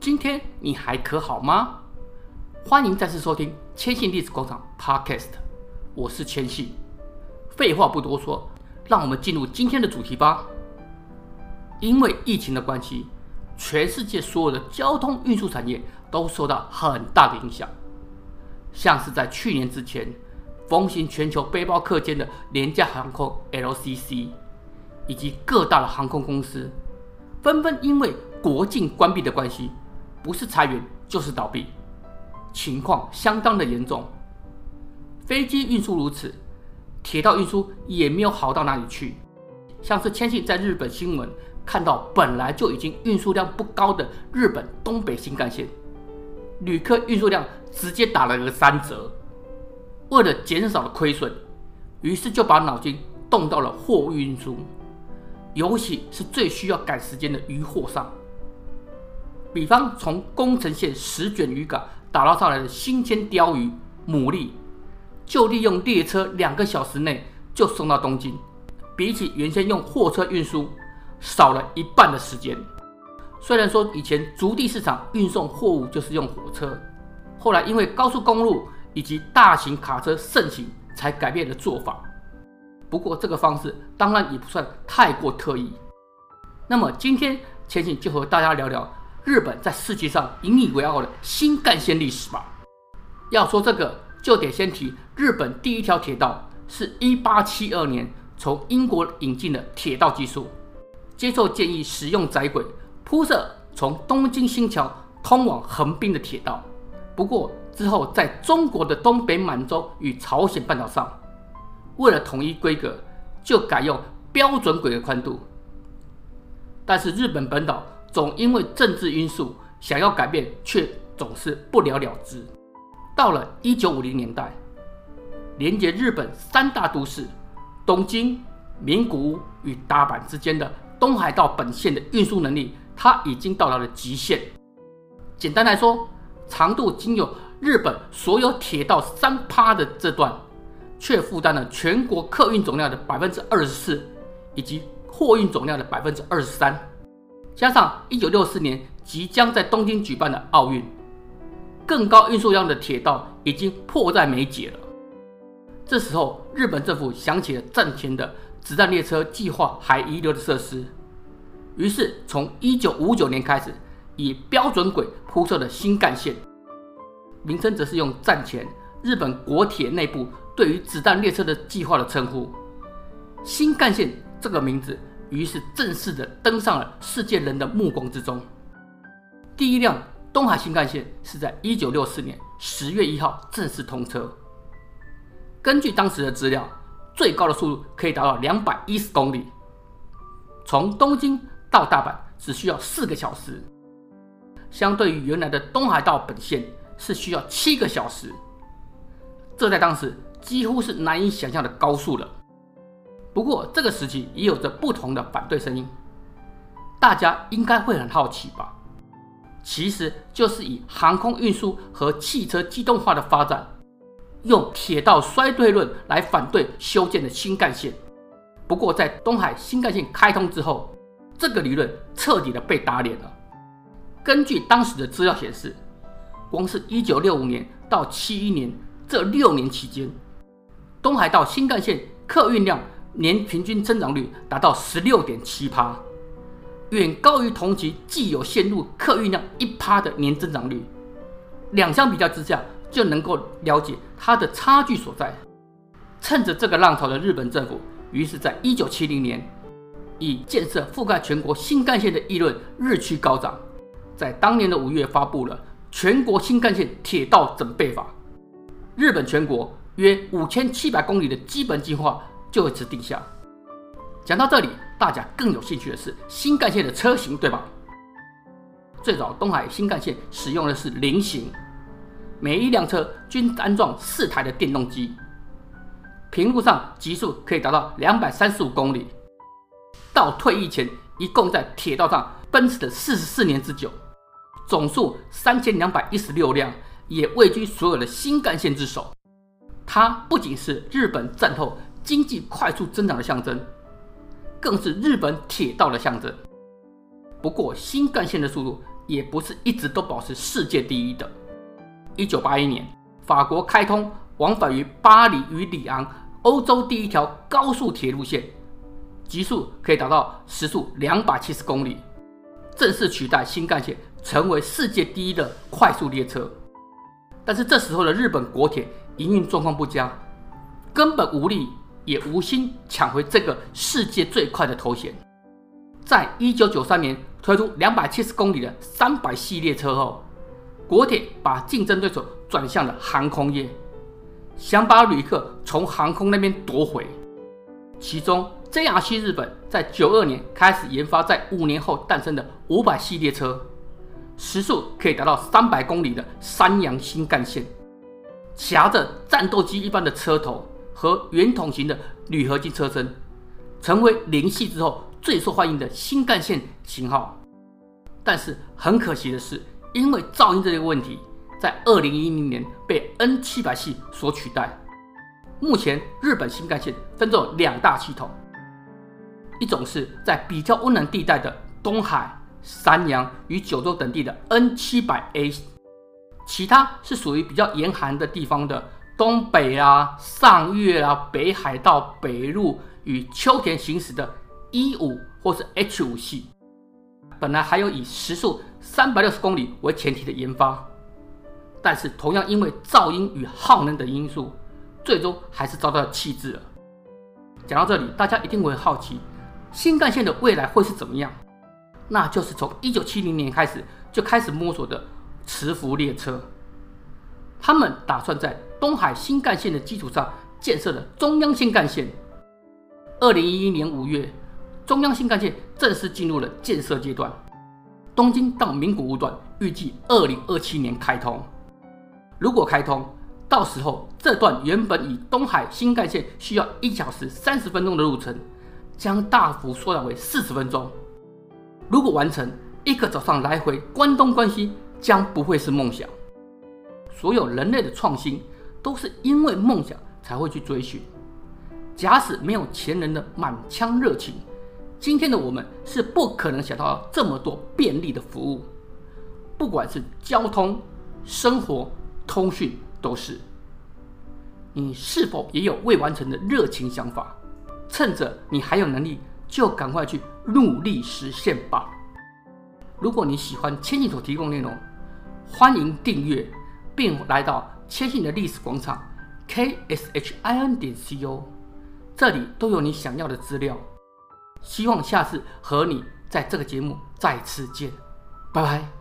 今天你还可好吗？欢迎再次收听千信历史广场 Podcast，我是千信。废话不多说，让我们进入今天的主题吧。因为疫情的关系，全世界所有的交通运输产业都受到很大的影响。像是在去年之前，风行全球背包客间的廉价航空 LCC，以及各大的航空公司，纷纷因为国境关闭的关系，不是裁员就是倒闭，情况相当的严重。飞机运输如此，铁道运输也没有好到哪里去。像是千信在日本新闻看到，本来就已经运输量不高的日本东北新干线，旅客运输量直接打了个三折。为了减少了亏损，于是就把脑筋动到了货物运输，尤其是最需要赶时间的渔货上。比方从宫城县石卷渔港打捞上来的新鲜鲷鱼、牡蛎，就利用列车两个小时内就送到东京，比起原先用货车运输少了一半的时间。虽然说以前足地市场运送货物就是用火车，后来因为高速公路以及大型卡车盛行，才改变了做法。不过这个方式当然也不算太过特异。那么今天千信就和大家聊聊。日本在世界上引以为傲的新干线历史吧。要说这个，就得先提日本第一条铁道是一八七二年从英国引进的铁道技术，接受建议使用窄轨铺设从东京新桥通往横滨的铁道。不过之后在中国的东北满洲与朝鲜半岛上，为了统一规格，就改用标准轨的宽度。但是日本本岛。总因为政治因素想要改变，却总是不了了之。到了一九五零年代，连接日本三大都市东京、名古屋与大阪之间的东海道本线的运输能力，它已经到达了极限。简单来说，长度仅有日本所有铁道三趴的这段，却负担了全国客运总量的百分之二十四，以及货运总量的百分之二十三。加上一九六四年即将在东京举办的奥运，更高运输量的铁道已经迫在眉睫了。这时候，日本政府想起了战前的子弹列车计划还遗留的设施，于是从一九五九年开始，以标准轨铺设的新干线，名称则是用战前日本国铁内部对于子弹列车的计划的称呼。新干线这个名字。于是正式的登上了世界人的目光之中。第一辆东海新干线是在一九六四年十月一号正式通车。根据当时的资料，最高的速度可以达到两百一十公里，从东京到大阪只需要四个小时，相对于原来的东海道本线是需要七个小时。这在当时几乎是难以想象的高速了。不过，这个时期也有着不同的反对声音，大家应该会很好奇吧？其实就是以航空运输和汽车机动化的发展，用铁道衰退论来反对修建的新干线。不过，在东海新干线开通之后，这个理论彻底的被打脸了。根据当时的资料显示，光是一九六五年到七一年这六年期间，东海道新干线客运量。年平均增长率达到十六点七趴，远高于同期既有线路客运量一趴的年增长率。两相比较之下，就能够了解它的差距所在。趁着这个浪潮的日本政府，于是在一九七零年，以建设覆盖全国新干线的议论日趋高涨，在当年的五月发布了《全国新干线铁道整备法》，日本全国约五千七百公里的基本计划。就此定下。讲到这里，大家更有兴趣的是新干线的车型，对吧？最早东海新干线使用的是菱形，每一辆车均安装四台的电动机，平路上极速可以达到两百三十五公里。到退役前，一共在铁道上奔驰了四十四年之久，总数三千两百一十六辆，也位居所有的新干线之首。它不仅是日本战后。经济快速增长的象征，更是日本铁道的象征。不过，新干线的速度也不是一直都保持世界第一的。一九八一年，法国开通往返于巴黎与里昂欧洲第一条高速铁路线，极速可以达到时速两百七十公里，正式取代新干线，成为世界第一的快速列车。但是这时候的日本国铁营运状况不佳，根本无力也无心抢回这个世界最快的头衔。在一九九三年推出两百七十公里的三百系列车后，国铁把竞争对手转向了航空业，想把旅客从航空那边夺回。其中，JRC 日本在九二年开始研发，在五年后诞生的五百系列车，时速可以达到三百公里的山阳新干线，夹着战斗机一般的车头和圆筒型的铝合金车身，成为零系之后最受欢迎的新干线型号。但是很可惜的是，因为噪音这个问题，在二零一零年被 N 七百系所取代。目前日本新干线分作两大系统，一种是在比较温暖地带的东海、山阳与九州等地的 N 七百 A，其他是属于比较严寒的地方的东北啊、上越啊、北海道、北陆与秋田行驶的 E 五或是 H 五系。本来还有以时速三百六十公里为前提的研发，但是同样因为噪音与耗能等因素，最终还是遭到了弃置了。讲到这里，大家一定会好奇，新干线的未来会是怎么样？那就是从一九七零年开始就开始摸索的磁浮列车。他们打算在东海新干线的基础上建设了中央新干线。二零一一年五月，中央新干线正式进入了建设阶段。东京到名古屋段预计二零二七年开通。如果开通，到时候这段原本以东海新干线需要一小时三十分钟的路程，将大幅缩短为四十分钟。如果完成，一个早上来回关东关西将不会是梦想。所有人类的创新都是因为梦想才会去追寻。假使没有前人的满腔热情，今天的我们是不可能想到这么多便利的服务，不管是交通、生活、通讯，都是。你是否也有未完成的热情想法？趁着你还有能力，就赶快去努力实现吧。如果你喜欢千信所提供内容，欢迎订阅，并来到千信的历史广场 k s h i n 点 c o，这里都有你想要的资料。希望下次和你在这个节目再次见，拜拜。